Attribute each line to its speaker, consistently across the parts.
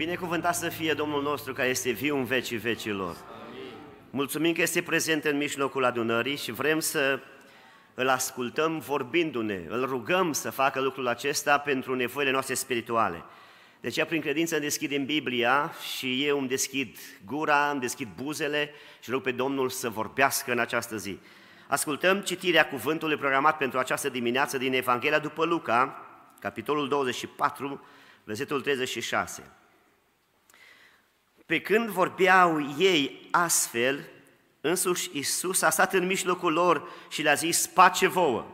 Speaker 1: Binecuvântat să fie Domnul nostru care este viu în vecii vecilor. Mulțumim că este prezent în mijlocul adunării și vrem să îl ascultăm vorbindu-ne, îl rugăm să facă lucrul acesta pentru nevoile noastre spirituale. De aceea, prin credință, deschidem Biblia și eu îmi deschid gura, îmi deschid buzele și rog pe Domnul să vorbească în această zi. Ascultăm citirea cuvântului programat pentru această dimineață din Evanghelia după Luca, capitolul 24, versetul 36. Pe când vorbeau ei astfel, însuși Iisus a stat în mijlocul lor și le-a zis, pace vouă.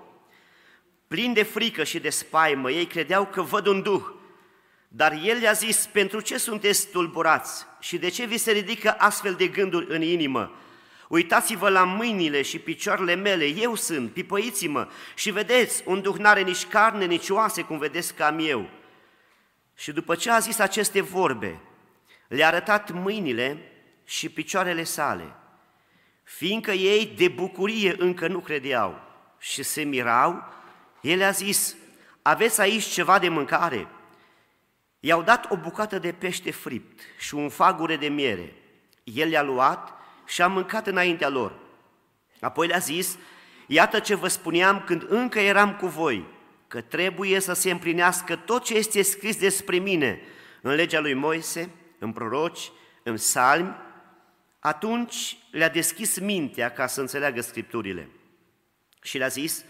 Speaker 1: Plin de frică și de spaimă, ei credeau că văd un duh, dar el le-a zis, pentru ce sunteți tulburați și de ce vi se ridică astfel de gânduri în inimă? Uitați-vă la mâinile și picioarele mele, eu sunt, pipăiți-mă și vedeți, un duh n-are nici carne, nici oase, cum vedeți că am eu. Și după ce a zis aceste vorbe, le-a arătat mâinile și picioarele sale, fiindcă ei de bucurie încă nu credeau și se mirau, el a zis, aveți aici ceva de mâncare? I-au dat o bucată de pește fript și un fagure de miere. El le-a luat și a mâncat înaintea lor. Apoi le-a zis, iată ce vă spuneam când încă eram cu voi, că trebuie să se împlinească tot ce este scris despre mine în legea lui Moise, în proroci, în salmi, atunci le-a deschis mintea ca să înțeleagă Scripturile. Și le-a zis,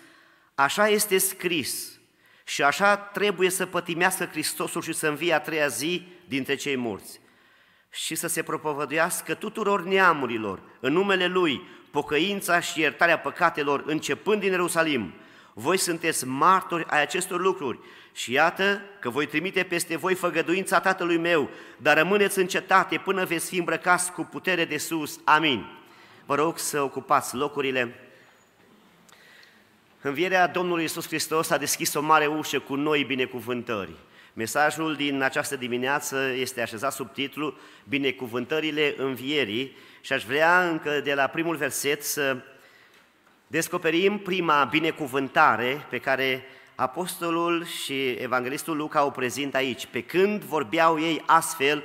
Speaker 1: așa este scris și așa trebuie să pătimească Hristosul și să învie a treia zi dintre cei morți și să se propovăduiască tuturor neamurilor în numele Lui pocăința și iertarea păcatelor începând din Ierusalim. Voi sunteți martori ai acestor lucruri și iată că voi trimite peste voi făgăduința Tatălui meu, dar rămâneți în cetate până veți fi îmbrăcați cu putere de sus. Amin. Vă rog să ocupați locurile. Învierea Domnului Isus Hristos a deschis o mare ușă cu noi binecuvântări. Mesajul din această dimineață este așezat sub titlu Binecuvântările învierii și aș vrea încă de la primul verset să descoperim prima binecuvântare pe care apostolul și evanghelistul Luca o prezintă aici. Pe când vorbeau ei astfel,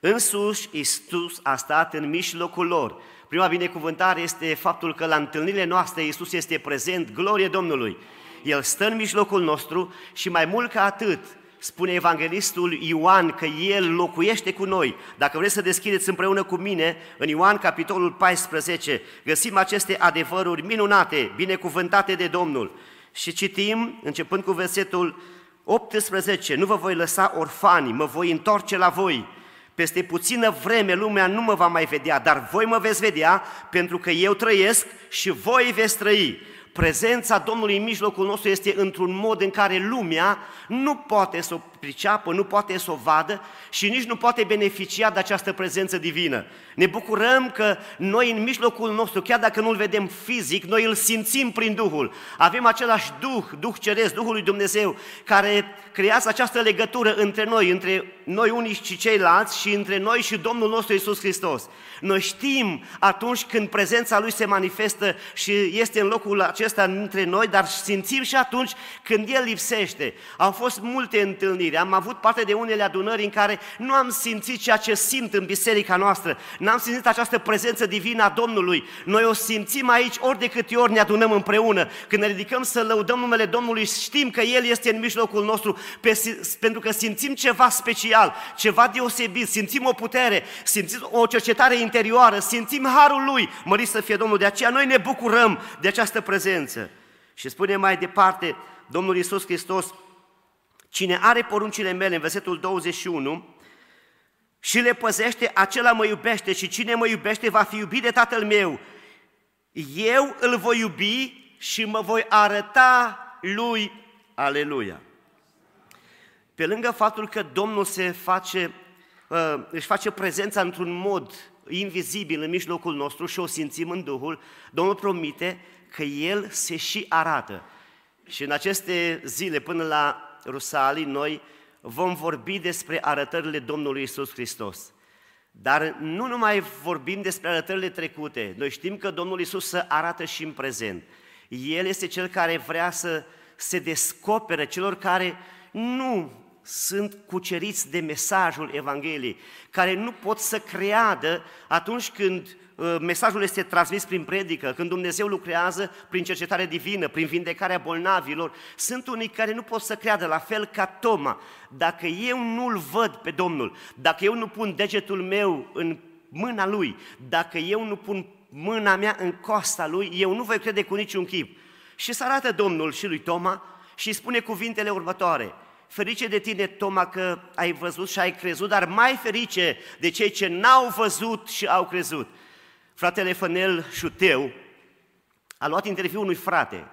Speaker 1: însuși Iisus a stat în mijlocul lor. Prima binecuvântare este faptul că la întâlnirile noastre Iisus este prezent, glorie Domnului. El stă în mijlocul nostru și mai mult ca atât, spune evanghelistul Ioan că El locuiește cu noi. Dacă vreți să deschideți împreună cu mine, în Ioan capitolul 14, găsim aceste adevăruri minunate, binecuvântate de Domnul. Și citim, începând cu versetul 18, nu vă voi lăsa orfani, mă voi întoarce la voi. Peste puțină vreme lumea nu mă va mai vedea, dar voi mă veți vedea pentru că eu trăiesc și voi veți trăi prezența Domnului în mijlocul nostru este într-un mod în care lumea nu poate să o priceapă, nu poate să o vadă și nici nu poate beneficia de această prezență divină. Ne bucurăm că noi în mijlocul nostru, chiar dacă nu-L vedem fizic, noi îl simțim prin Duhul. Avem același Duh, Duh Ceresc, Duhul lui Dumnezeu, care creează această legătură între noi, între noi unii și ceilalți și între noi și Domnul nostru Isus Hristos. Noi știm atunci când prezența Lui se manifestă și este în locul acesta între noi, dar simțim și atunci când El lipsește. Au fost multe întâlniri, am avut parte de unele adunări în care nu am simțit ceea ce simt în biserica noastră, n-am simțit această prezență divină a Domnului. Noi o simțim aici ori de câte ori ne adunăm împreună. Când ne ridicăm să lăudăm numele Domnului, știm că El este în mijlocul nostru, pentru că simțim ceva special, ceva deosebit, simțim o putere, simțim o cercetare interioară, simțim harul Lui. Mărit să fie Domnul, de aceea noi ne bucurăm de această prezență. Și spune mai departe Domnul Iisus Hristos, cine are poruncile mele, în versetul 21, și le păzește, acela mă iubește și cine mă iubește va fi iubit de Tatăl meu. Eu îl voi iubi și mă voi arăta lui. Aleluia! Pe lângă faptul că Domnul se face, uh, își face prezența într-un mod invizibil în mijlocul nostru și o simțim în Duhul, Domnul promite că El se și arată. Și în aceste zile, până la Rusalii, noi vom vorbi despre arătările Domnului Isus Hristos. Dar nu numai vorbim despre arătările trecute, noi știm că Domnul Isus se arată și în prezent. El este Cel care vrea să se descopere celor care nu sunt cuceriți de mesajul Evangheliei, care nu pot să creadă atunci când uh, mesajul este transmis prin predică, când Dumnezeu lucrează prin cercetare divină, prin vindecarea bolnavilor. Sunt unii care nu pot să creadă, la fel ca Toma. Dacă eu nu-L văd pe Domnul, dacă eu nu pun degetul meu în mâna Lui, dacă eu nu pun mâna mea în costa Lui, eu nu voi crede cu niciun chip. Și să arată Domnul și lui Toma și spune cuvintele următoare – Ferice de tine, Toma, că ai văzut și ai crezut, dar mai ferice de cei ce n-au văzut și au crezut. Fratele Fănel Șuteu a luat interviul unui frate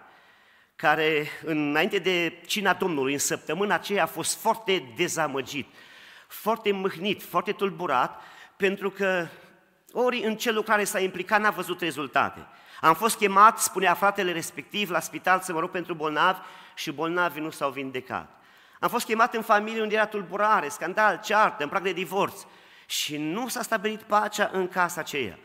Speaker 1: care, înainte de cina Domnului, în săptămâna aceea, a fost foarte dezamăgit, foarte mâhnit, foarte tulburat, pentru că ori în ce lucrare s-a implicat n-a văzut rezultate. Am fost chemat, spunea fratele respectiv, la spital să mă rog pentru bolnavi și bolnavii nu s-au vindecat. Am fost chemat în familie unde era tulburare, scandal, ceartă, în prag de divorț și nu s-a stabilit pacea în casa aceea.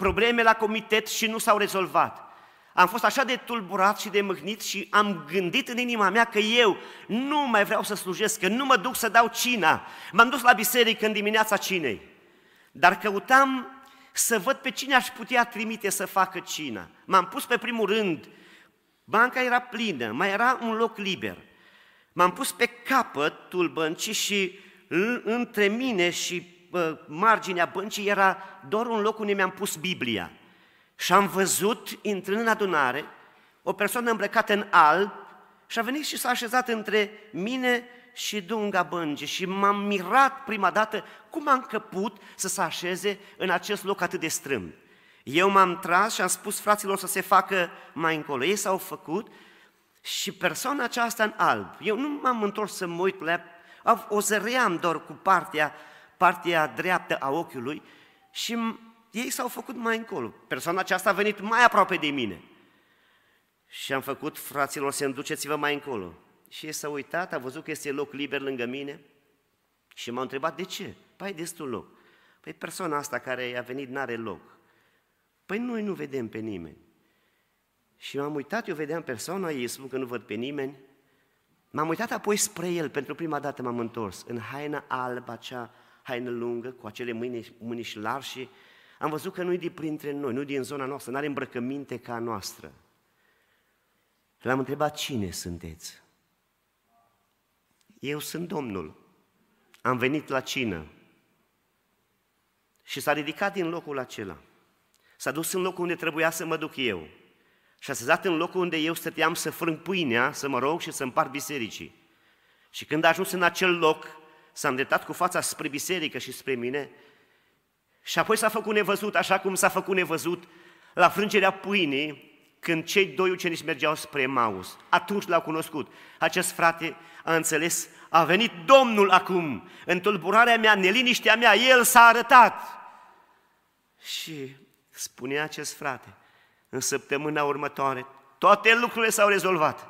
Speaker 1: Probleme la comitet și nu s-au rezolvat. Am fost așa de tulburat și de mâhnit și am gândit în inima mea că eu nu mai vreau să slujesc, că nu mă duc să dau cina. M-am dus la biserică în dimineața cinei, dar căutam să văd pe cine aș putea trimite să facă cina. M-am pus pe primul rând, banca era plină, mai era un loc liber – M-am pus pe capătul băncii și între mine și marginea băncii era doar un loc unde mi-am pus Biblia. Și am văzut, intrând în adunare, o persoană îmbrăcată în alb și a venit și s-a așezat între mine și dunga băncii și m-am mirat prima dată cum am căput să se așeze în acest loc atât de strâmb. Eu m-am tras și am spus fraților să se facă mai încolo. Ei s-au făcut și persoana aceasta în alb, eu nu m-am întors să mă uit la ea, o zăream doar cu partea, partea dreaptă a ochiului și ei s-au făcut mai încolo. Persoana aceasta a venit mai aproape de mine. Și am făcut, fraților, să duceți-vă mai încolo. Și ei s-a uitat, a văzut că este loc liber lângă mine și m-a întrebat de ce? Păi destul loc. Păi persoana asta care a venit n-are loc. Păi noi nu vedem pe nimeni. Și m-am uitat, eu vedeam persoana, ei spun că nu văd pe nimeni. M-am uitat apoi spre el, pentru prima dată m-am întors, în haina albă, acea haină lungă, cu acele mâini, mâini și larși. Am văzut că nu-i de printre noi, nu din zona noastră, nu are îmbrăcăminte ca a noastră. L-am întrebat, cine sunteți? Eu sunt Domnul. Am venit la cină. Și s-a ridicat din locul acela. S-a dus în locul unde trebuia să mă duc eu și a sezat în locul unde eu stăteam să frâng pâinea, să mă rog și să împart bisericii. Și când a ajuns în acel loc, s-a îndreptat cu fața spre biserică și spre mine și apoi s-a făcut nevăzut, așa cum s-a făcut nevăzut la frângerea pâinii, când cei doi ucenici mergeau spre Maus. Atunci l-au cunoscut. Acest frate a înțeles, a venit Domnul acum, în tulburarea mea, neliniștea mea, El s-a arătat. Și spunea acest frate, în săptămâna următoare. Toate lucrurile s-au rezolvat.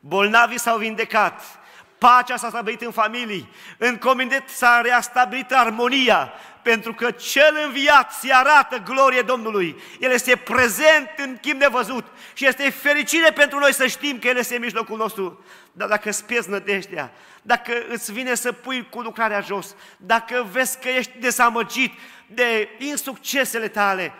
Speaker 1: Bolnavii s-au vindecat, pacea s-a stabilit în familii, în comunitate s-a reastabilit armonia, pentru că cel înviat se arată glorie Domnului. El este prezent în chip nevăzut și este fericire pentru noi să știm că El este în mijlocul nostru. Dar dacă îți pierzi nădejdea, dacă îți vine să pui cu lucrarea jos, dacă vezi că ești dezamăgit de insuccesele tale,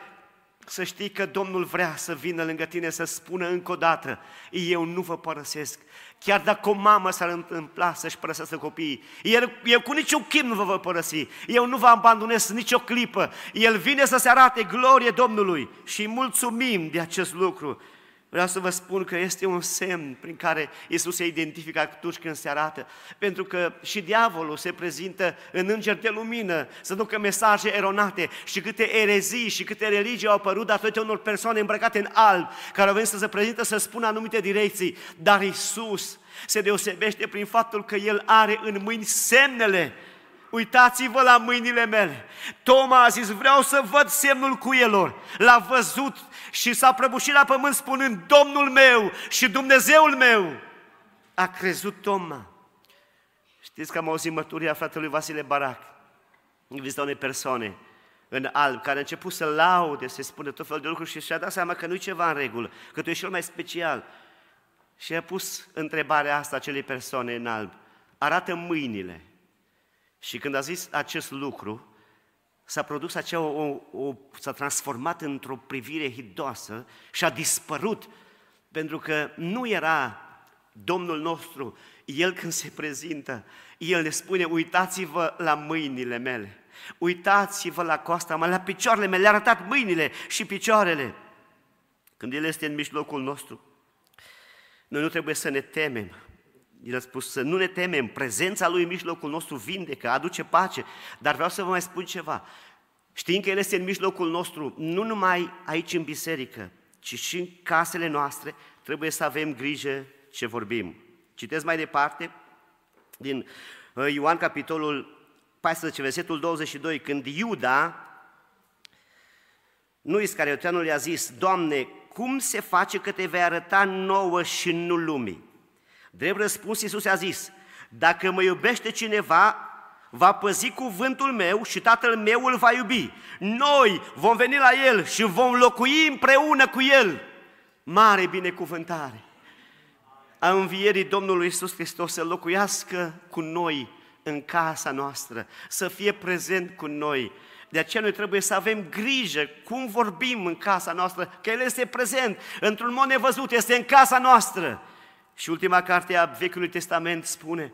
Speaker 1: să știi că Domnul vrea să vină lângă tine să spună încă o dată, eu nu vă părăsesc. Chiar dacă o mamă s-ar întâmpla să-și părăsească copiii, el, eu cu niciun chip nu vă voi părăsi, eu nu vă abandonez nicio clipă. El vine să se arate glorie Domnului și mulțumim de acest lucru. Vreau să vă spun că este un semn prin care Isus se identifică atunci când se arată, pentru că și diavolul se prezintă în înger de lumină, să ducă mesaje eronate și câte erezii și câte religii au apărut datorită unor persoane îmbrăcate în alb, care au venit să se prezintă să spună anumite direcții, dar Isus se deosebește prin faptul că El are în mâini semnele Uitați-vă la mâinile mele. Toma a zis, vreau să văd semnul cuielor. L-a văzut și s-a prăbușit la pământ spunând, Domnul meu și Dumnezeul meu. A crezut Toma. Știți că am auzit mărturia fratelui Vasile Barac. Există unei persoane în alb, care a început să laude, să spună tot felul de lucruri și și-a dat seama că nu e ceva în regulă, că tu ești cel mai special. Și a pus întrebarea asta acelei persoane în alb. arată mâinile. Și când a zis acest lucru, s-a produs acea, o, o, s-a transformat într-o privire hidoasă și a dispărut, pentru că nu era Domnul nostru, El când se prezintă, El ne spune, uitați-vă la mâinile mele, uitați-vă la coasta mea, la picioarele mele, le-a arătat mâinile și picioarele. Când El este în mijlocul nostru, noi nu trebuie să ne temem. El a spus să nu ne temem, prezența Lui în mijlocul nostru vindecă, aduce pace. Dar vreau să vă mai spun ceva. Știind că El este în mijlocul nostru, nu numai aici în biserică, ci și în casele noastre, trebuie să avem grijă ce vorbim. Citesc mai departe din uh, Ioan capitolul 14, versetul 22, când Iuda, nu Iscarioteanul i-a zis, Doamne, cum se face că te vei arăta nouă și nu lumii? Drept răspuns, Iisus a zis, dacă mă iubește cineva, va păzi cuvântul meu și tatăl meu îl va iubi. Noi vom veni la el și vom locui împreună cu el. Mare binecuvântare! A învierii Domnului Iisus Hristos să locuiască cu noi în casa noastră, să fie prezent cu noi. De aceea noi trebuie să avem grijă cum vorbim în casa noastră, că El este prezent, într-un mod nevăzut, este în casa noastră. Și ultima carte a Vechiului Testament spune,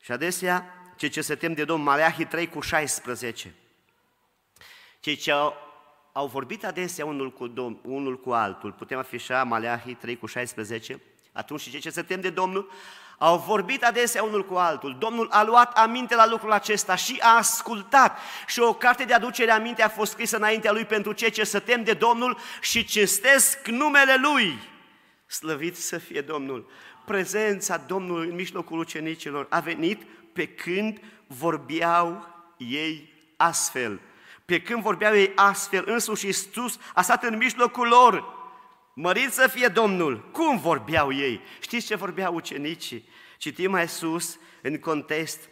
Speaker 1: și adesea, cei ce se tem de Domnul, Maleahii 3 cu 16, cei ce au, au vorbit adesea unul cu, dom, unul cu altul, putem afișa Maleahii 3 cu 16, atunci și cei ce se tem de Domnul, au vorbit adesea unul cu altul. Domnul a luat aminte la lucrul acesta și a ascultat. Și o carte de aducere aminte a fost scrisă înaintea lui pentru cei ce se tem de Domnul și cinstesc numele Lui. Slăvit să fie Domnul! Prezența Domnului în mijlocul ucenicilor a venit pe când vorbeau ei astfel. Pe când vorbeau ei astfel, însuși Iisus a stat în mijlocul lor. Mărit să fie Domnul! Cum vorbeau ei? Știți ce vorbeau ucenicii? Citim mai sus, în context,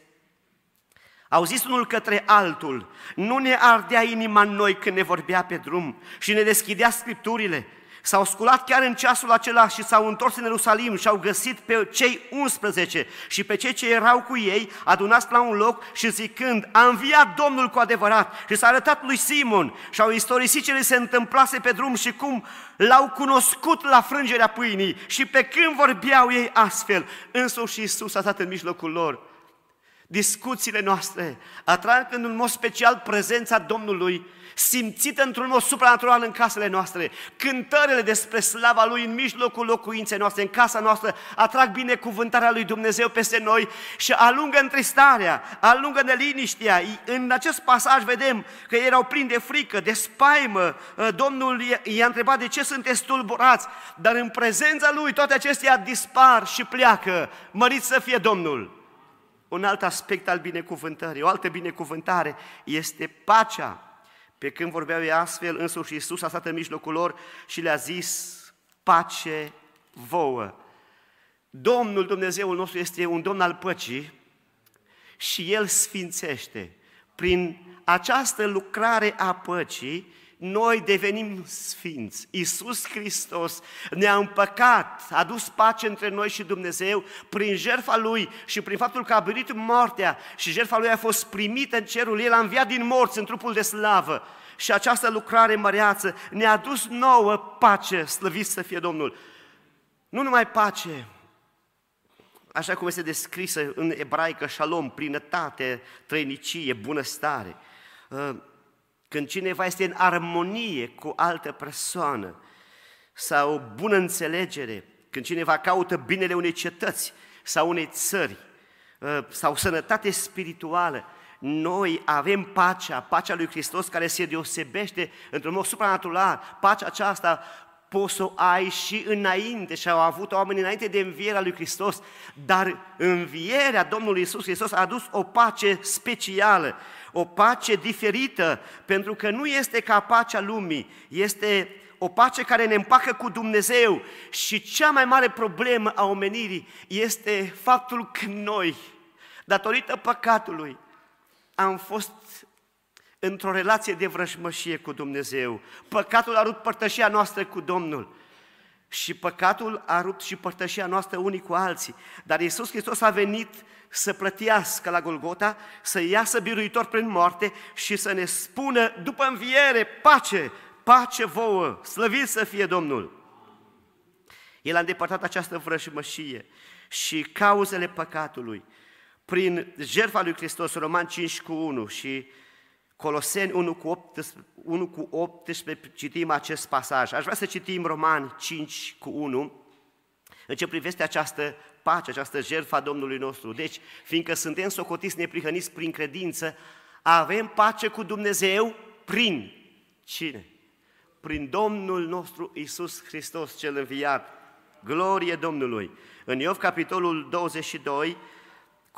Speaker 1: au zis unul către altul, nu ne ardea inima în noi când ne vorbea pe drum și ne deschidea scripturile. S-au sculat chiar în ceasul acela și s-au întors în Ierusalim și au găsit pe cei 11 și pe cei ce erau cu ei adunați la un loc și zicând, a înviat Domnul cu adevărat și s-a arătat lui Simon și au istorisit ce le se întâmplase pe drum și cum l-au cunoscut la frângerea pâinii și pe când vorbeau ei astfel, însuși Iisus a stat în mijlocul lor. Discuțiile noastre atrag în mod special prezența Domnului simțită într-un mod supranatural în casele noastre. Cântările despre slava Lui în mijlocul locuinței noastre, în casa noastră, atrag binecuvântarea Lui Dumnezeu peste noi și alungă întristarea, alungă neliniștea. În acest pasaj vedem că erau plini de frică, de spaimă. Ă, Domnul i-a întrebat de ce sunteți tulburați, dar în prezența Lui toate acestea dispar și pleacă. Mărit să fie Domnul! Un alt aspect al binecuvântării, o altă binecuvântare este pacea. Pe când vorbeau ei astfel, însuși Iisus a stat în mijlocul lor și le-a zis, pace vouă. Domnul Dumnezeul nostru este un Domn al păcii și El sfințește. Prin această lucrare a păcii, noi devenim sfinți. Iisus Hristos ne-a împăcat, a dus pace între noi și Dumnezeu prin jertfa Lui și prin faptul că a venit moartea și jertfa Lui a fost primită în cerul, El a înviat din morți în trupul de slavă. Și această lucrare măreață ne-a dus nouă pace, slăvit să fie Domnul. Nu numai pace, așa cum este descrisă în ebraică, shalom, plinătate, trăinicie, bunăstare, când cineva este în armonie cu altă persoană sau bună înțelegere, când cineva caută binele unei cetăți sau unei țări ă, sau sănătate spirituală, noi avem pacea, pacea lui Hristos care se deosebește într-un mod supranatural. Pacea aceasta poți să o ai și înainte și au avut oamenii înainte de învierea lui Hristos, dar învierea Domnului Isus Hristos a adus o pace specială o pace diferită, pentru că nu este ca pacea lumii, este o pace care ne împacă cu Dumnezeu și cea mai mare problemă a omenirii este faptul că noi, datorită păcatului, am fost într-o relație de vrăjmășie cu Dumnezeu. Păcatul a rupt părtășia noastră cu Domnul. și păcatul a rupt și părtășia noastră unii cu alții. Dar Iisus Hristos a venit să plătească la Golgota, să iasă biruitor prin moarte și să ne spună după înviere, pace, pace vouă, slăvit să fie Domnul. El a îndepărtat această vrăjmășie și cauzele păcatului prin jertfa lui Hristos, Roman 5 cu 1 și Coloseni 1 cu 18, 1 cu 18 citim acest pasaj. Aș vrea să citim Roman 5 cu 1 în ce privește această pace, această jertfă a Domnului nostru. Deci, fiindcă suntem socotiți neprihăniți prin credință, avem pace cu Dumnezeu prin cine? Prin Domnul nostru Isus Hristos cel înviat. Glorie Domnului! În Iov, capitolul 22,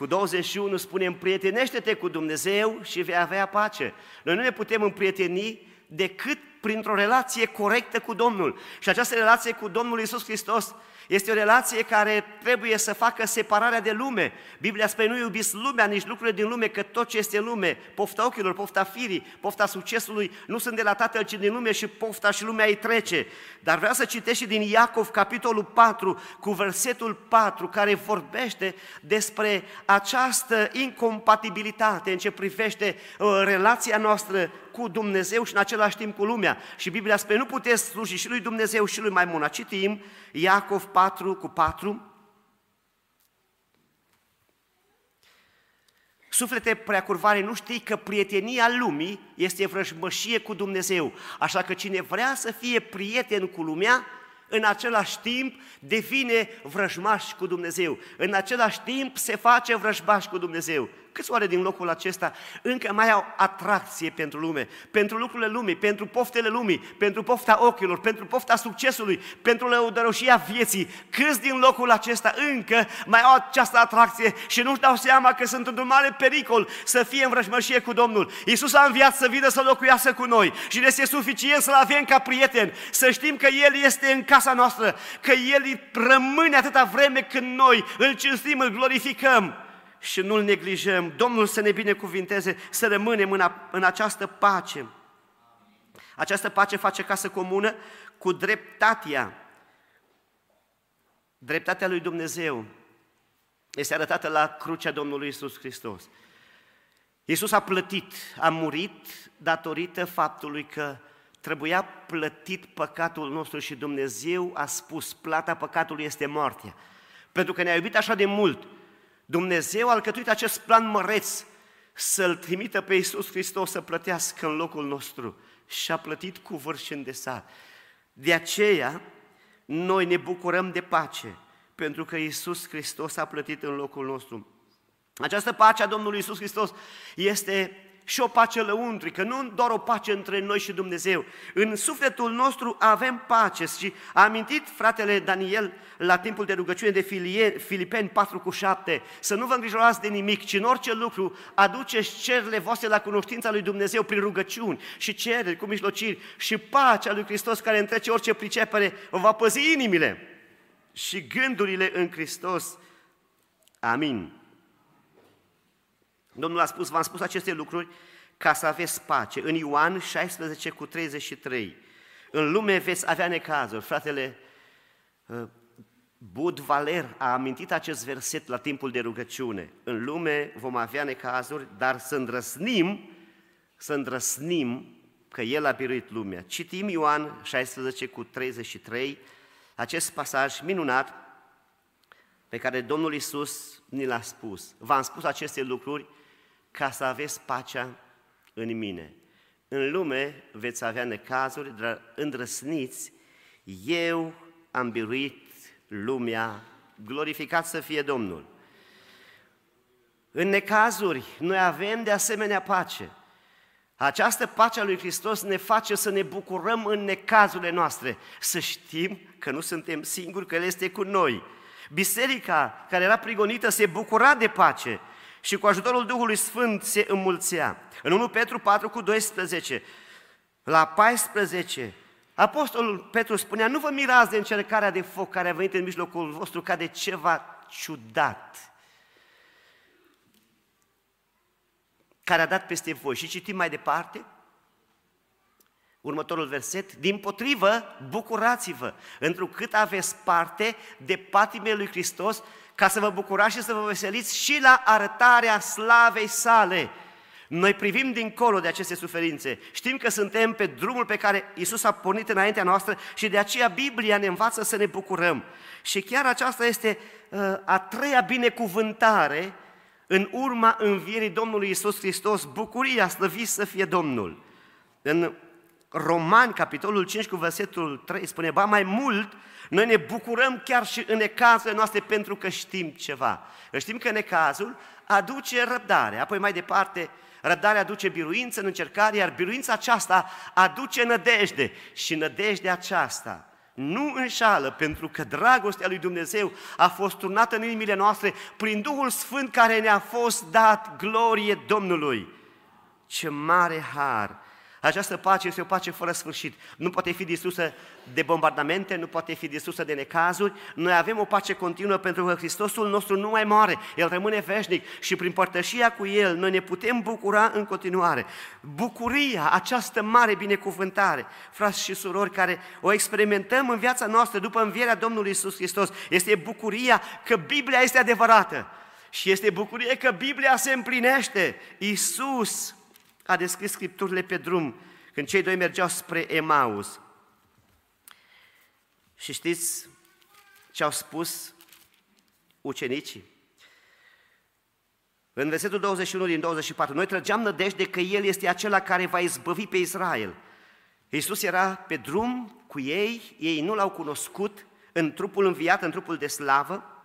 Speaker 1: cu 21 spunem, prietenește-te cu Dumnezeu și vei avea pace. Noi nu ne putem împrieteni decât printr-o relație corectă cu Domnul. Și această relație cu Domnul Isus Hristos este o relație care trebuie să facă separarea de lume. Biblia spune, nu iubiți lumea, nici lucrurile din lume, că tot ce este în lume, pofta ochilor, pofta firii, pofta succesului, nu sunt de la Tatăl, ci din lume și pofta și lumea îi trece. Dar vreau să citesc și din Iacov, capitolul 4, cu versetul 4, care vorbește despre această incompatibilitate în ce privește uh, relația noastră cu Dumnezeu și în același timp cu lumea. Și Biblia spune, nu puteți sluji și lui Dumnezeu și lui Maimuna. Citim Iacov 4 cu 4. Suflete preacurvare, nu știi că prietenia lumii este vrăjmășie cu Dumnezeu. Așa că cine vrea să fie prieten cu lumea, în același timp devine vrăjmaș cu Dumnezeu. În același timp se face vrăjmaș cu Dumnezeu. Câți oare din locul acesta încă mai au atracție pentru lume, pentru lucrurile lumii, pentru poftele lumii, pentru pofta ochilor, pentru pofta succesului, pentru lăudăroșia vieții? Câți din locul acesta încă mai au această atracție și nu-și dau seama că sunt într-un mare pericol să fie în vrăjmășie cu Domnul? Iisus a înviat să vină să locuiască cu noi și ne este suficient să-L avem ca prieten, să știm că El este în casa noastră, că El rămâne atâta vreme când noi îl cinstim, îl glorificăm și nu-L neglijăm. Domnul să ne binecuvinteze, să rămânem în, a, în această pace. Această pace face casă comună cu dreptatea. Dreptatea lui Dumnezeu este arătată la crucea Domnului Isus Hristos. Iisus a plătit, a murit datorită faptului că trebuia plătit păcatul nostru și Dumnezeu a spus, plata păcatului este moartea. Pentru că ne-a iubit așa de mult, Dumnezeu a alcătuit acest plan măreț să-L trimită pe Iisus Hristos să plătească în locul nostru și a plătit cu vârf și îndesat. De aceea, noi ne bucurăm de pace, pentru că Iisus Hristos a plătit în locul nostru. Această pace a Domnului Iisus Hristos este și o pace lăuntrică, nu doar o pace între noi și Dumnezeu. În sufletul nostru avem pace și a amintit fratele Daniel la timpul de rugăciune de Filipeni 4 cu 7, să nu vă îngrijorați de nimic, ci în orice lucru aduceți cererile voastre la cunoștința lui Dumnezeu prin rugăciuni și cereri cu mijlociri și pacea lui Hristos care întrece orice pricepere vă va păzi inimile și gândurile în Hristos. Amin. Domnul a spus, v-am spus aceste lucruri ca să aveți pace. În Ioan 16 cu 33, în lume veți avea necazuri. Fratele uh, Bud Valer a amintit acest verset la timpul de rugăciune. În lume vom avea necazuri, dar să îndrăsnim, să îndrăsnim că El a biruit lumea. Citim Ioan 16 cu 33, acest pasaj minunat pe care Domnul Isus ni l-a spus. V-am spus aceste lucruri ca să aveți pacea în mine. În lume veți avea necazuri, dar îndrăsniți, eu am biruit lumea, glorificat să fie Domnul. În necazuri, noi avem de asemenea pace. Această pace a lui Hristos ne face să ne bucurăm în necazurile noastre, să știm că nu suntem singuri, că El este cu noi. Biserica care era prigonită se bucura de pace, și cu ajutorul Duhului Sfânt se înmulțea. În 1 Petru 4 cu 12, la 14, Apostolul Petru spunea, nu vă mirați de încercarea de foc care a venit în mijlocul vostru ca de ceva ciudat, care a dat peste voi. Și citim mai departe, Următorul verset, din potrivă, bucurați-vă, întrucât aveți parte de patimile lui Hristos, ca să vă bucurați și să vă veseliți și la arătarea slavei sale. Noi privim dincolo de aceste suferințe. Știm că suntem pe drumul pe care Isus a pornit înaintea noastră și de aceea Biblia ne învață să ne bucurăm. Și chiar aceasta este uh, a treia binecuvântare în urma învierii Domnului Isus Hristos, bucuria, slăvit să fie Domnul. În Romani, capitolul 5, cu versetul 3, spune, ba mai mult, noi ne bucurăm chiar și în necazurile noastre pentru că știm ceva. Știm că necazul aduce răbdare. Apoi mai departe, răbdarea aduce biruință în încercare, iar biruința aceasta aduce nădejde. Și nădejdea aceasta nu înșală, pentru că dragostea lui Dumnezeu a fost turnată în inimile noastre prin Duhul Sfânt care ne-a fost dat glorie Domnului. Ce mare har! Această pace este o pace fără sfârșit. Nu poate fi distrusă de bombardamente, nu poate fi distrusă de necazuri. Noi avem o pace continuă pentru că Hristosul nostru nu mai moare, El rămâne veșnic și prin părtășia cu El noi ne putem bucura în continuare. Bucuria, această mare binecuvântare, frați și surori, care o experimentăm în viața noastră după învierea Domnului Isus Hristos, este bucuria că Biblia este adevărată. Și este bucurie că Biblia se împlinește. Isus a descris Scripturile pe drum, când cei doi mergeau spre Emaus. Și știți ce au spus ucenicii? În versetul 21 din 24, noi trăgeam nădejde că El este acela care va izbăvi pe Israel. Iisus era pe drum cu ei, ei nu l-au cunoscut în trupul înviat, în trupul de slavă,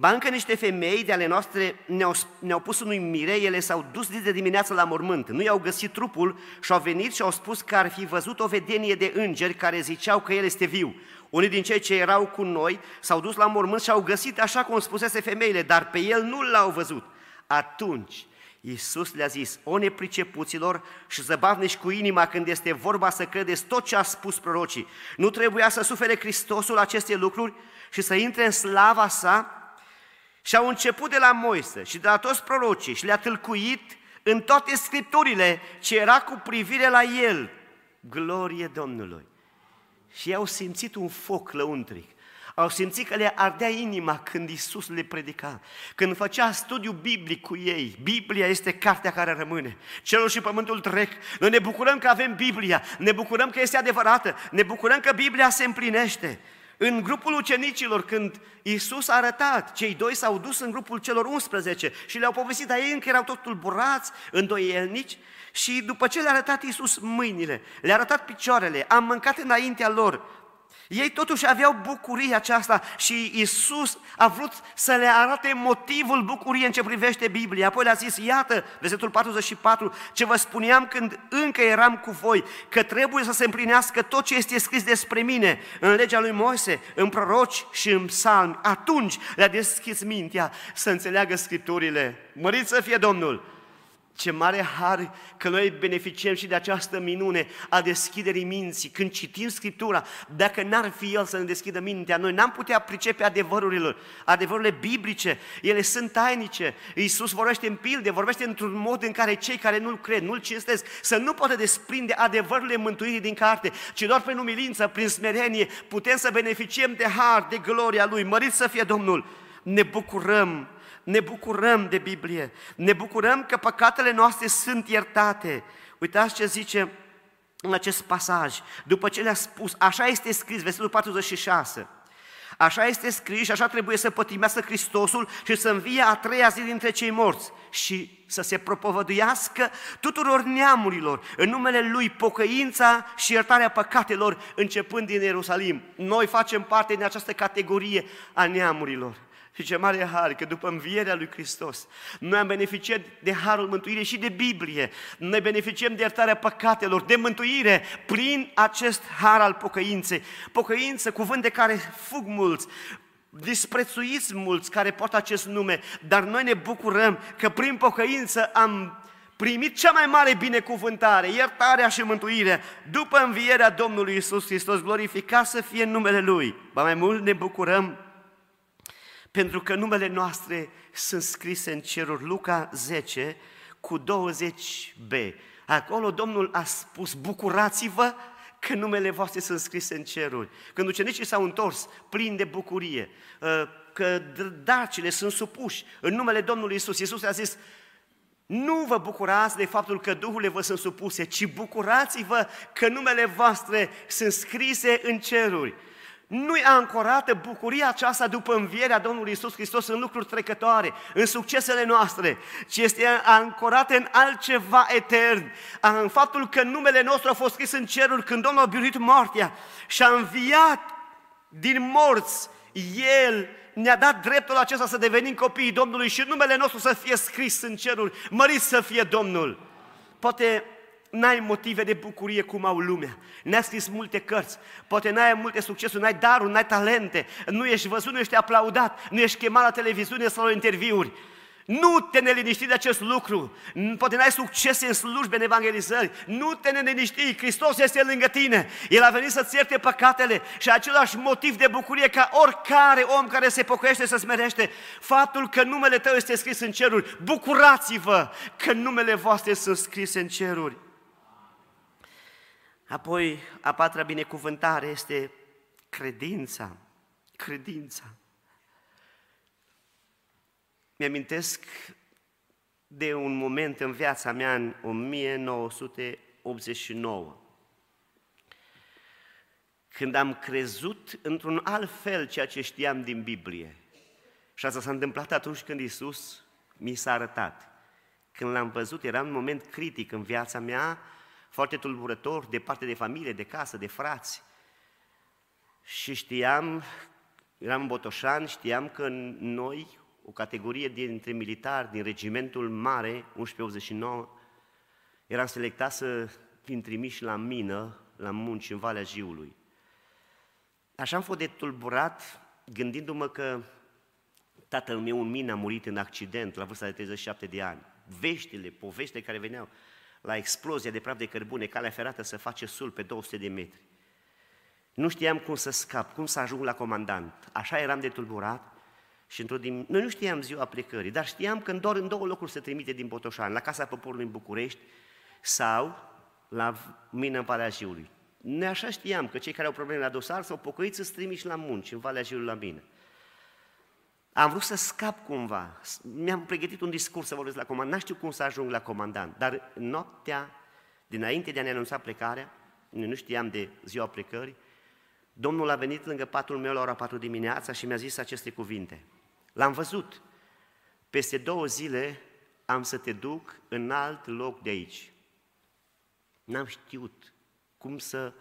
Speaker 1: Ba încă niște femei de ale noastre ne-au, ne-au pus în uimire, ele s-au dus de dimineață la mormânt, nu i-au găsit trupul și au venit și au spus că ar fi văzut o vedenie de îngeri care ziceau că el este viu. Unii din cei ce erau cu noi s-au dus la mormânt și au găsit așa cum spusese femeile, dar pe el nu l-au văzut. Atunci Iisus le-a zis, o nepricepuților și zăbavnești cu inima când este vorba să credeți tot ce a spus prorocii. Nu trebuia să sufere Hristosul aceste lucruri și să intre în slava sa? Și au început de la Moise și de la toți prorocii și le-a tâlcuit în toate scripturile ce era cu privire la el. Glorie Domnului! Și au simțit un foc lăuntric. Au simțit că le ardea inima când Isus le predica, când făcea studiu biblic cu ei. Biblia este cartea care rămâne. Cerul și pământul trec. Noi ne bucurăm că avem Biblia, ne bucurăm că este adevărată, ne bucurăm că Biblia se împlinește. În grupul ucenicilor, când Iisus a arătat, cei doi s-au dus în grupul celor 11 și le-au povestit, dar ei încă erau tot tulburați, îndoielnici, și după ce le-a arătat Iisus mâinile, le-a arătat picioarele, am mâncat înaintea lor, ei totuși aveau bucuria aceasta și Isus a vrut să le arate motivul bucuriei în ce privește Biblia. Apoi le-a zis, iată, versetul 44, ce vă spuneam când încă eram cu voi, că trebuie să se împlinească tot ce este scris despre mine în legea lui Moise, în proroci și în psalmi. Atunci le-a deschis mintea să înțeleagă Scripturile. Măriți să fie Domnul! Ce mare har că noi beneficiem și de această minune a deschiderii minții. Când citim Scriptura, dacă n-ar fi El să ne deschidă mintea, noi n-am putea pricepe adevărurile, adevărurile biblice. Ele sunt tainice. Iisus vorbește în pilde, vorbește într-un mod în care cei care nu-L cred, nu-L cinstesc, să nu poată desprinde adevărurile mântuirii din carte, ci doar prin umilință, prin smerenie, putem să beneficiem de har, de gloria Lui. Mărit să fie Domnul! Ne bucurăm ne bucurăm de Biblie, ne bucurăm că păcatele noastre sunt iertate. Uitați ce zice în acest pasaj, după ce le-a spus, așa este scris, versetul 46, Așa este scris și așa trebuie să pătimească Hristosul și să învie a treia zi dintre cei morți și să se propovăduiască tuturor neamurilor în numele Lui pocăința și iertarea păcatelor începând din Ierusalim. Noi facem parte din această categorie a neamurilor. Și ce mare har că după învierea lui Hristos, noi am beneficiat de harul mântuirii și de Biblie. Noi beneficiem de iertarea păcatelor, de mântuire prin acest har al pocăinței. Pocăință, cuvânt de care fug mulți, disprețuiți mulți care poartă acest nume, dar noi ne bucurăm că prin pocăință am primit cea mai mare binecuvântare, iertarea și mântuirea, după învierea Domnului Isus Hristos, glorificat să fie numele Lui. Ba mai mult ne bucurăm pentru că numele noastre sunt scrise în ceruri. Luca 10 cu 20b. Acolo Domnul a spus, bucurați-vă că numele voastre sunt scrise în ceruri. Când ucenicii s-au întors plini de bucurie, uh, că dacile sunt supuși în numele Domnului Isus. Isus a zis, nu vă bucurați de faptul că Duhurile vă sunt supuse, ci bucurați-vă că numele voastre sunt scrise în ceruri. Nu-i ancorată bucuria aceasta după învierea Domnului Isus Hristos în lucruri trecătoare, în succesele noastre, ci este ancorată în altceva etern, în faptul că numele nostru a fost scris în ceruri când Domnul a biruit moartea și a înviat din morți, El ne-a dat dreptul acesta să devenim copiii Domnului și numele nostru să fie scris în ceruri, mărit să fie Domnul. Poate n-ai motive de bucurie cum au lumea. Ne-a scris multe cărți, poate n-ai multe succesuri, n-ai daruri, n-ai talente, nu ești văzut, nu ești aplaudat, nu ești chemat la televiziune sau la interviuri. Nu te neliniști de acest lucru. Poate n-ai succese în slujbe, în evangelizări. Nu te neliniști. Hristos este lângă tine. El a venit să-ți ierte păcatele și același motiv de bucurie ca oricare om care se pocăiește să smerește. Faptul că numele tău este scris în ceruri. Bucurați-vă că numele voastre sunt scrise în ceruri. Apoi, a patra binecuvântare este credința. Credința. Mi-amintesc de un moment în viața mea în 1989, când am crezut într-un alt fel ceea ce știam din Biblie. Și asta s-a întâmplat atunci când Isus mi s-a arătat. Când l-am văzut, era un moment critic în viața mea, foarte tulburător, departe de familie, de casă, de frați. Și știam, eram în Botoșan, știam că noi, o categorie dintre militari din regimentul mare, 1189, eram selectat să fim trimiși la mină, la munci în Valea Jiului. Așa am fost de tulburat, gândindu-mă că tatăl meu, un min, a murit în accident la vârsta de 37 de ani. Veștile, poveștile care veneau la explozia de praf de cărbune, calea ferată să face sul pe 200 de metri. Nu știam cum să scap, cum să ajung la comandant. Așa eram de tulburat și într-o din... Noi nu știam ziua plecării, dar știam că doar în două locuri se trimite din Botoșani, la Casa Poporului în București sau la mină în Valea Jiului. Noi așa știam că cei care au probleme la dosar s-au pocăit să trimiși la munci, în Valea Jiului la mină. Am vrut să scap cumva, mi-am pregătit un discurs să vorbesc la comandant, n știu cum să ajung la comandant, dar noaptea, dinainte de a ne anunța plecarea, nu știam de ziua plecării, Domnul a venit lângă patul meu la ora 4 dimineața și mi-a zis aceste cuvinte. L-am văzut. Peste două zile am să te duc în alt loc de aici. N-am știut cum să,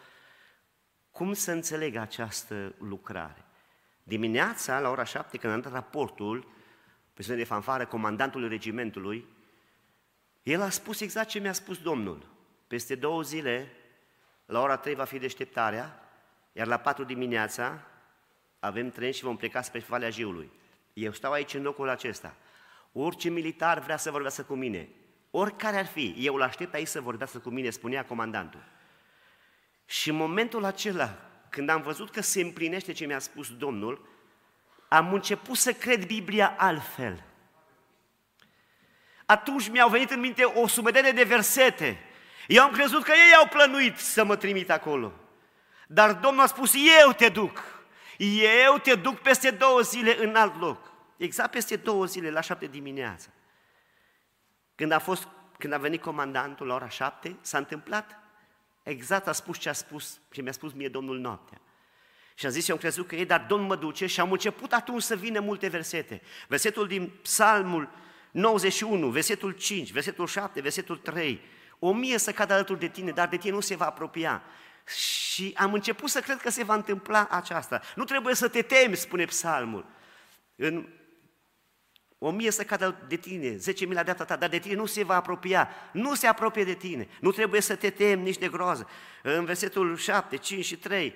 Speaker 1: cum să înțeleg această lucrare. Dimineața, la ora șapte, când am dat raportul, pe de fanfară, comandantul regimentului, el a spus exact ce mi-a spus Domnul. Peste două zile, la ora trei va fi deșteptarea, iar la patru dimineața avem tren și vom pleca spre Valea Jiului. Eu stau aici în locul acesta. Orice militar vrea să vorbească cu mine, oricare ar fi, eu îl aștept aici să vorbească cu mine, spunea comandantul. Și în momentul acela, când am văzut că se împlinește ce mi-a spus Domnul, am început să cred Biblia altfel. Atunci mi-au venit în minte o sumedenie de versete. Eu am crezut că ei au plănuit să mă trimit acolo. Dar Domnul a spus, eu te duc. Eu te duc peste două zile în alt loc. Exact peste două zile, la șapte dimineața. Când a, fost, când a venit comandantul la ora șapte, s-a întâmplat exact a spus ce a spus, ce mi-a spus mie Domnul noaptea. Și am zis, eu am crezut că e, dar Domnul mă duce și am început atunci să vină multe versete. Versetul din Psalmul 91, versetul 5, versetul 7, versetul 3. O mie să cadă alături de tine, dar de tine nu se va apropia. Și am început să cred că se va întâmpla aceasta. Nu trebuie să te temi, spune psalmul. În o mie să cadă de tine, zece mii la dreapta ta, dar de tine nu se va apropia, nu se apropie de tine, nu trebuie să te temi nici de groază. În versetul 7, 5 și 3,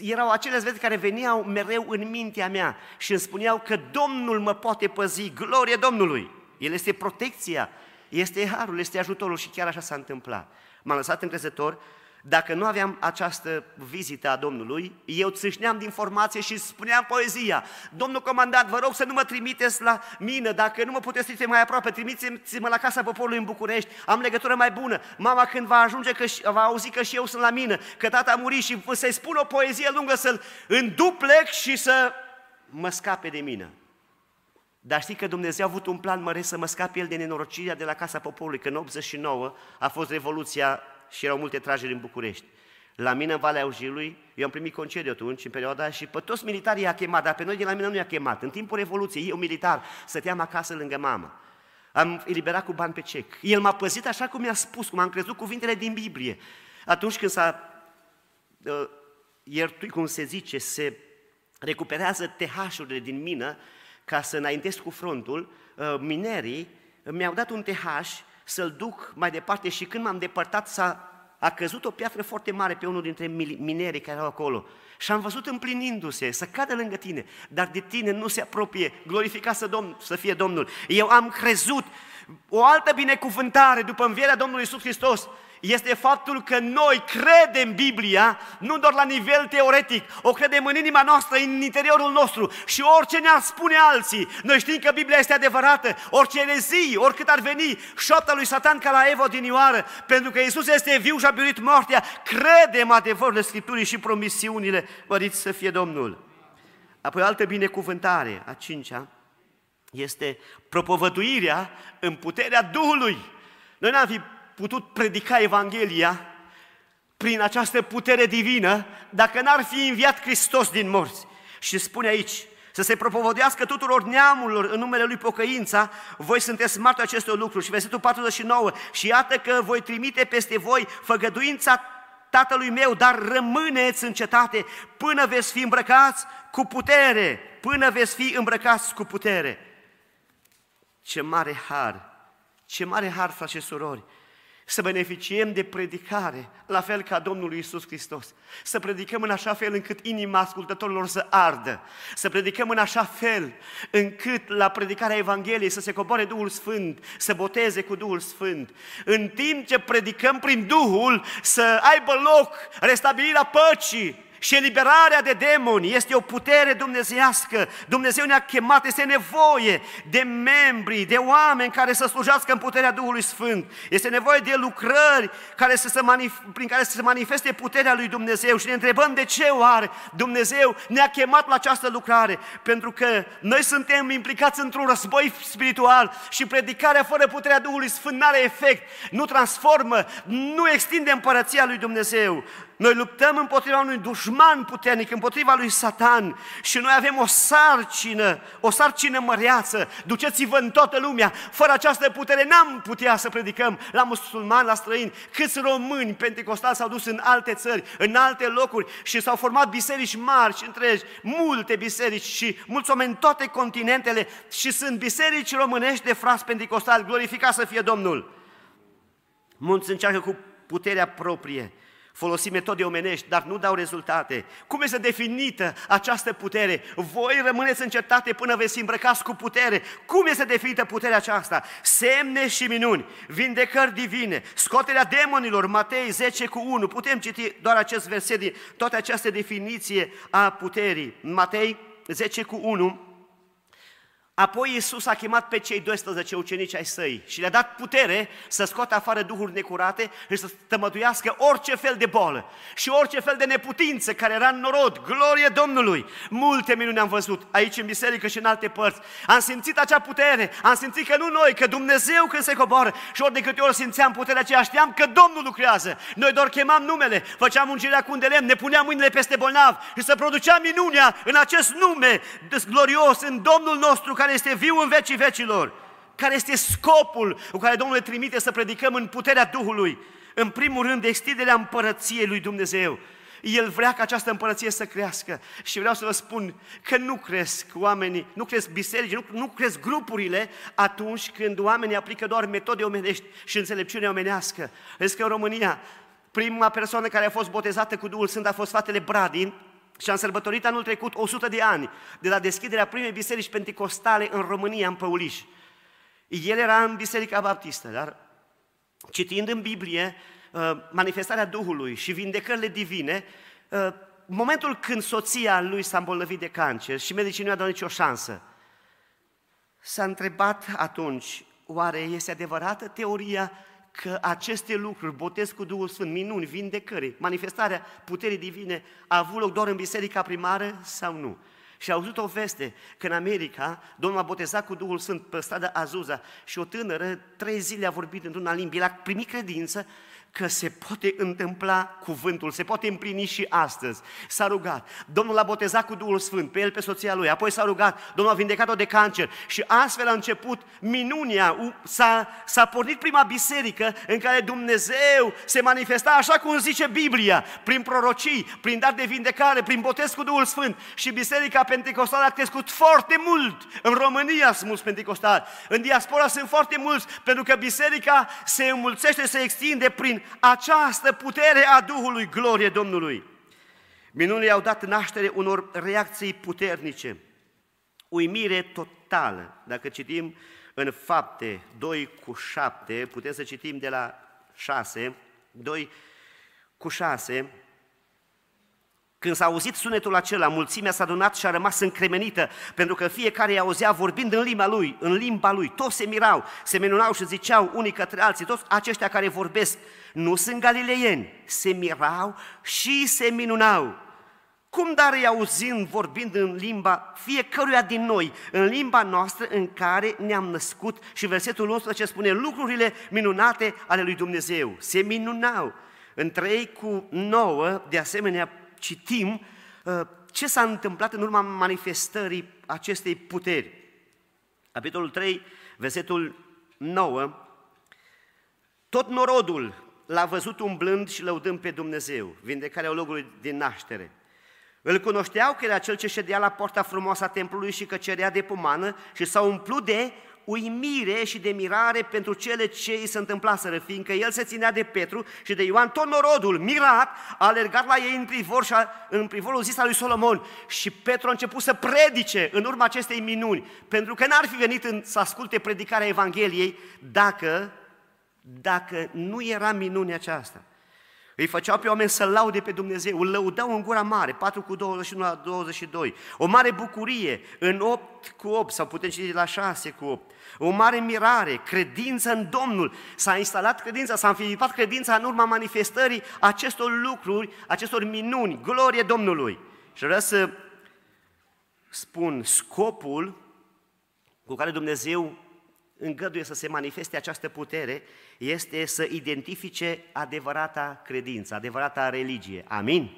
Speaker 1: erau acele versete care veneau mereu în mintea mea și îmi spuneau că Domnul mă poate păzi, glorie Domnului. El este protecția, este harul, este ajutorul și chiar așa s-a întâmplat. M-am lăsat încrezător dacă nu aveam această vizită a Domnului, eu țâșneam din formație și spuneam poezia. Domnul comandant, vă rog să nu mă trimiteți la mine, dacă nu mă puteți trimite mai aproape, trimiteți-mă la Casa Poporului în București, am legătură mai bună. Mama când va ajunge, că va auzi că și eu sunt la mine, că tata a murit și să-i spun o poezie lungă, să-l înduplec și să mă scape de mine. Dar știi că Dumnezeu a avut un plan mare să mă scape el de nenorocirea de la Casa Poporului, că în 89 a fost Revoluția și erau multe trageri în București. La mine, în Valea Aujilui, eu am primit concediu atunci, în perioada și pe toți militarii i-a chemat, dar pe noi de la mine nu i-a chemat. În timpul Revoluției, eu militar, stăteam acasă lângă mamă. Am eliberat cu bani pe cec. El m-a păzit așa cum mi-a spus, cum am crezut cuvintele din Biblie. Atunci când s-a uh, iertui, cum se zice, se recuperează TH-urile din mină ca să înaintez cu frontul, uh, minerii mi-au dat un TH să-l duc mai departe și când m-am depărtat s-a a căzut o piatră foarte mare pe unul dintre minerii care erau acolo. Și am văzut împlinindu-se, să cadă lângă tine, dar de tine nu se apropie, glorificat să, Domn, să fie Domnul. Eu am crezut o altă binecuvântare după învierea Domnului Iisus Hristos este faptul că noi credem Biblia nu doar la nivel teoretic, o credem în inima noastră, în interiorul nostru și orice ne-ar spune alții, noi știm că Biblia este adevărată, orice erezii, oricât ar veni șoapta lui Satan ca la Eva din Ioară, pentru că Isus este viu și a biruit moartea, credem adevărul Scripturii și promisiunile, măriți să fie Domnul. Apoi o altă binecuvântare, a cincea, este propovăduirea în puterea Duhului. Noi n-am fi putut predica Evanghelia prin această putere divină dacă n-ar fi înviat Hristos din morți. Și spune aici, să se propovădească tuturor neamurilor în numele Lui pocăința, voi sunteți martori acestor lucruri. Și versetul 49, și iată că voi trimite peste voi făgăduința Tatălui meu, dar rămâneți în cetate până veți fi îmbrăcați cu putere, până veți fi îmbrăcați cu putere. Ce mare har, ce mare har, frate și surori, să beneficiem de predicare, la fel ca Domnul Iisus Hristos. Să predicăm în așa fel încât inima ascultătorilor să ardă. Să predicăm în așa fel încât la predicarea Evangheliei să se coboare Duhul Sfânt, să boteze cu Duhul Sfânt. În timp ce predicăm prin Duhul, să aibă loc restabilirea păcii, și eliberarea de demoni este o putere dumnezeiască. Dumnezeu ne-a chemat, este nevoie de membri, de oameni care să slujească în puterea Duhului Sfânt. Este nevoie de lucrări care să se manif- prin care să se manifeste puterea lui Dumnezeu și ne întrebăm de ce oare Dumnezeu ne-a chemat la această lucrare. Pentru că noi suntem implicați într-un război spiritual și predicarea fără puterea Duhului Sfânt nu are efect, nu transformă, nu extinde împărăția lui Dumnezeu. Noi luptăm împotriva unui dușman puternic, împotriva lui Satan și noi avem o sarcină, o sarcină măreață. Duceți-vă în toată lumea. Fără această putere n-am putea să predicăm la musulmani, la străini. Câți români pentecostali s-au dus în alte țări, în alte locuri și s-au format biserici mari și întregi, multe biserici și mulți oameni în toate continentele și sunt biserici românești de frați pentecostali. Glorificat să fie Domnul! Mulți încearcă cu puterea proprie folosi metode omenești, dar nu dau rezultate. Cum este definită această putere? Voi rămâneți încetate până veți îmbrăcați cu putere. Cum este definită puterea aceasta? Semne și minuni, vindecări divine, scoterea demonilor, Matei 10 cu 1. Putem citi doar acest verset din toată această definiție a puterii. Matei 10 cu 1 Apoi Iisus a chemat pe cei 12 ucenici ai săi și le-a dat putere să scoată afară duhuri necurate și să tămăduiască orice fel de bolă și orice fel de neputință care era în norod. Glorie Domnului! Multe minuni am văzut aici în biserică și în alte părți. Am simțit acea putere, am simțit că nu noi, că Dumnezeu când se coboară și ori de câte ori simțeam puterea aceea, știam că Domnul lucrează. Noi doar chemam numele, făceam ungirea cu un de lemn, ne puneam mâinile peste bolnav și să producea minunea în acest nume glorios, în Domnul nostru care este viu în vecii vecilor, care este scopul cu care Domnul ne trimite să predicăm în puterea Duhului. În primul rând, extinderea împărăției lui Dumnezeu. El vrea ca această împărăție să crească. Și vreau să vă spun că nu cresc oamenii, nu cresc biserici, nu, nu cresc grupurile atunci când oamenii aplică doar metode omenești și înțelepciune omenească. Vezi că în România, prima persoană care a fost botezată cu Duhul Sfânt a fost fratele Bradin, și am sărbătorit anul trecut 100 de ani de la deschiderea primei biserici pentecostale în România, în Păuliș. El era în Biserica Baptistă, dar citind în Biblie, uh, manifestarea Duhului și vindecările divine, uh, momentul când soția lui s-a îmbolnăvit de cancer și medicii nu i-a dat nicio șansă, s-a întrebat atunci, oare este adevărată teoria că aceste lucruri, botez cu Duhul Sfânt, minuni, vindecări, manifestarea puterii divine, a avut loc doar în biserica primară sau nu? Și a auzit o veste că în America Domnul a botezat cu Duhul Sfânt pe strada Azuza și o tânără trei zile a vorbit într-una limbă. El a primit credință că se poate întâmpla cuvântul, se poate împlini și astăzi. S-a rugat, Domnul l-a botezat cu Duhul Sfânt, pe el, pe soția lui, apoi s-a rugat, Domnul a vindecat-o de cancer. Și astfel a început minunia, s-a, s-a pornit prima biserică în care Dumnezeu se manifesta așa cum zice Biblia, prin prorocii, prin dar de vindecare, prin botez cu Duhul Sfânt. Și biserica pentecostală a crescut foarte mult. În România sunt mulți pentecostali, în diaspora sunt foarte mulți, pentru că biserica se înmulțește, se extinde prin această putere a Duhului, glorie Domnului. Minunile au dat naștere unor reacții puternice, uimire totală. Dacă citim în fapte 2 cu 7, putem să citim de la 6, 2 cu 6, când s-a auzit sunetul acela, mulțimea s-a adunat și a rămas încremenită, pentru că fiecare auzea vorbind în limba lui, în limba lui. Toți se mirau, se minunau și ziceau unii către alții, toți aceștia care vorbesc nu sunt galileieni, se mirau și se minunau. Cum dar îi auzind vorbind în limba fiecăruia din noi, în limba noastră în care ne-am născut și versetul 11 spune lucrurile minunate ale lui Dumnezeu. Se minunau. În 3 cu 9, de asemenea, citim uh, ce s-a întâmplat în urma manifestării acestei puteri. Capitolul 3, versetul 9, tot norodul l-a văzut umblând și lăudând pe Dumnezeu, vindecarea locului din naștere. Îl cunoșteau că era cel ce ședea la poarta frumoasă a templului și că cerea de pomană și s-au umplut de uimire și de mirare pentru cele ce îi se întâmplaseră, fiindcă el se ținea de Petru și de Ioan, tot norodul, mirat, a alergat la ei în privor și a, în privorul zis al lui Solomon. Și Petru a început să predice în urma acestei minuni, pentru că n-ar fi venit în, să asculte predicarea Evangheliei dacă, dacă nu era minunea aceasta. Îi făceau pe oameni să laude pe Dumnezeu, îl lăudau în gura mare, 4 cu 21 la 22. O mare bucurie în 8 cu 8, sau putem citi la 6 cu 8. O mare mirare, credință în Domnul. S-a instalat credința, s-a înfilipat credința în urma manifestării acestor lucruri, acestor minuni. Glorie Domnului! Și vreau să spun scopul cu care Dumnezeu îngăduie să se manifeste această putere este să identifice adevărata credință, adevărata religie. Amin?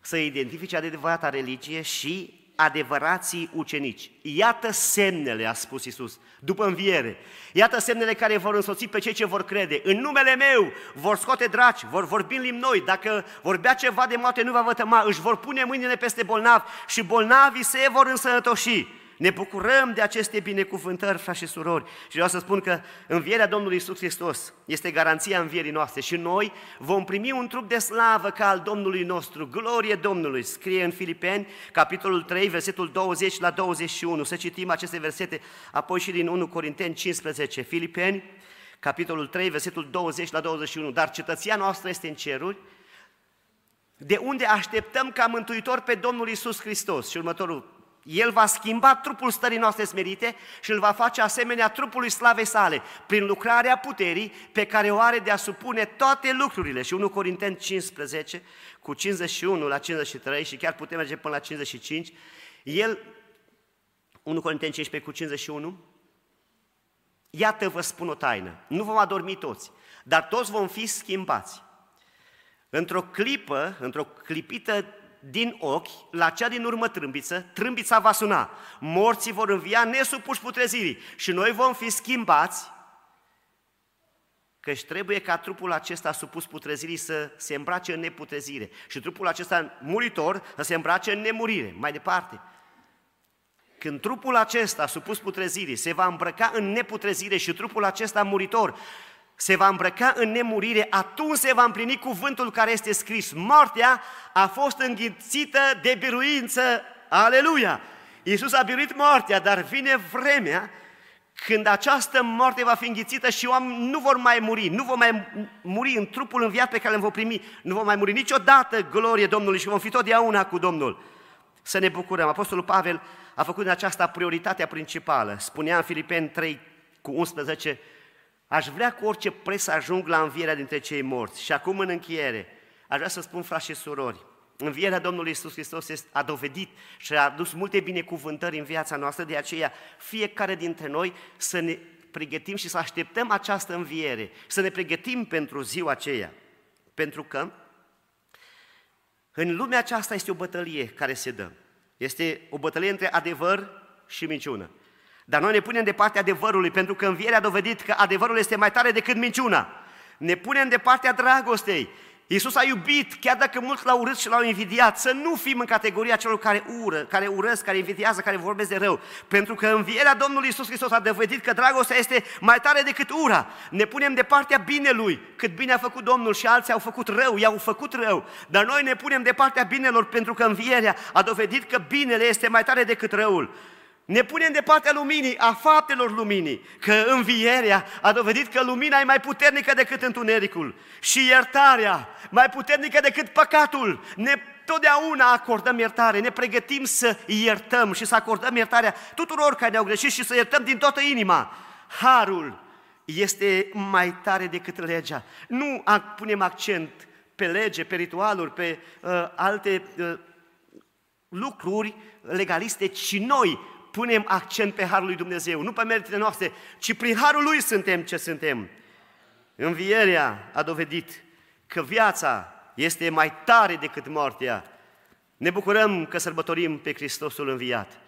Speaker 1: Să identifice adevărata religie și adevărații ucenici. Iată semnele, a spus Isus, după înviere. Iată semnele care vor însoți pe cei ce vor crede. În numele meu vor scoate draci, vor vorbi în limbi noi. Dacă vorbea ceva de moarte, nu va vătăma. Își vor pune mâinile peste bolnavi și bolnavii se vor însănătoși. Ne bucurăm de aceste binecuvântări, frați și surori. Și vreau să spun că învierea Domnului Isus Hristos este garanția învierii noastre și noi vom primi un trup de slavă ca al Domnului nostru. Glorie Domnului! Scrie în Filipeni, capitolul 3, versetul 20 la 21. Să citim aceste versete, apoi și din 1 Corinteni 15. Filipeni, capitolul 3, versetul 20 la 21. Dar cetăția noastră este în ceruri, de unde așteptăm ca mântuitor pe Domnul Isus Hristos. Și următorul el va schimba trupul stării noastre smerite și îl va face asemenea trupului slavei sale, prin lucrarea puterii pe care o are de a supune toate lucrurile. Și 1 Corinteni 15, cu 51 la 53 și chiar putem merge până la 55, el, 1 Corinteni 15 cu 51, iată vă spun o taină, nu vom adormi toți, dar toți vom fi schimbați. Într-o clipă, într-o clipită din ochi la cea din urmă trâmbiță, trâmbița va suna, morții vor învia nesupuși putrezirii și noi vom fi schimbați, căci trebuie ca trupul acesta supus putrezirii să se îmbrace în neputrezire și trupul acesta muritor să se îmbrace în nemurire. Mai departe, când trupul acesta supus putrezirii se va îmbrăca în neputrezire și trupul acesta muritor se va îmbrăca în nemurire, atunci se va împlini cuvântul care este scris. Moartea a fost înghițită de biruință. Aleluia! Iisus a biruit moartea, dar vine vremea când această moarte va fi înghițită și oamenii nu vor mai muri, nu vor mai muri în trupul înviat pe care îl vom primi, nu vor mai muri niciodată glorie Domnului și vom fi totdeauna cu Domnul. Să ne bucurăm. Apostolul Pavel a făcut din aceasta prioritatea principală. Spunea în Filipeni 3 cu 11, aș vrea cu orice preț să ajung la învierea dintre cei morți. Și acum în încheiere, aș vrea să spun, frați și surori, Învierea Domnului Isus Hristos a dovedit și a adus multe binecuvântări în viața noastră, de aceea fiecare dintre noi să ne pregătim și să așteptăm această înviere, să ne pregătim pentru ziua aceea. Pentru că în lumea aceasta este o bătălie care se dă. Este o bătălie între adevăr și minciună. Dar noi ne punem de partea adevărului, pentru că învierea a dovedit că adevărul este mai tare decât minciuna. Ne punem de partea dragostei, Iisus a iubit, chiar dacă mulți l-au urât și l-au invidiat, să nu fim în categoria celor care ură, care urăsc, care invidiază, care vorbesc de rău. Pentru că învierea Domnului Iisus Hristos a dovedit că dragostea este mai tare decât ura. Ne punem de partea binelui, cât bine a făcut Domnul și alții au făcut rău, i-au făcut rău. Dar noi ne punem de partea binelor pentru că învierea a dovedit că binele este mai tare decât răul. Ne punem de partea luminii, a faptelor luminii, că învierea a dovedit că lumina e mai puternică decât întunericul și iertarea mai puternică decât păcatul. Ne totdeauna acordăm iertare, ne pregătim să iertăm și să acordăm iertarea tuturor care ne-au greșit și să iertăm din toată inima. Harul este mai tare decât legea. Nu punem accent pe lege, pe ritualuri, pe uh, alte uh, lucruri legaliste, ci noi punem accent pe Harul lui Dumnezeu, nu pe meritele noastre, ci prin Harul lui suntem ce suntem. Învierea a dovedit că viața este mai tare decât moartea. Ne bucurăm că sărbătorim pe Hristosul înviat.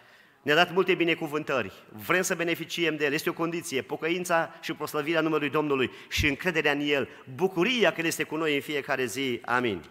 Speaker 1: Ne-a dat multe binecuvântări. Vrem să beneficiem de El. Este o condiție. Pocăința și proslăvirea numărului Domnului și încrederea în El. Bucuria că El este cu noi în fiecare zi. Amin.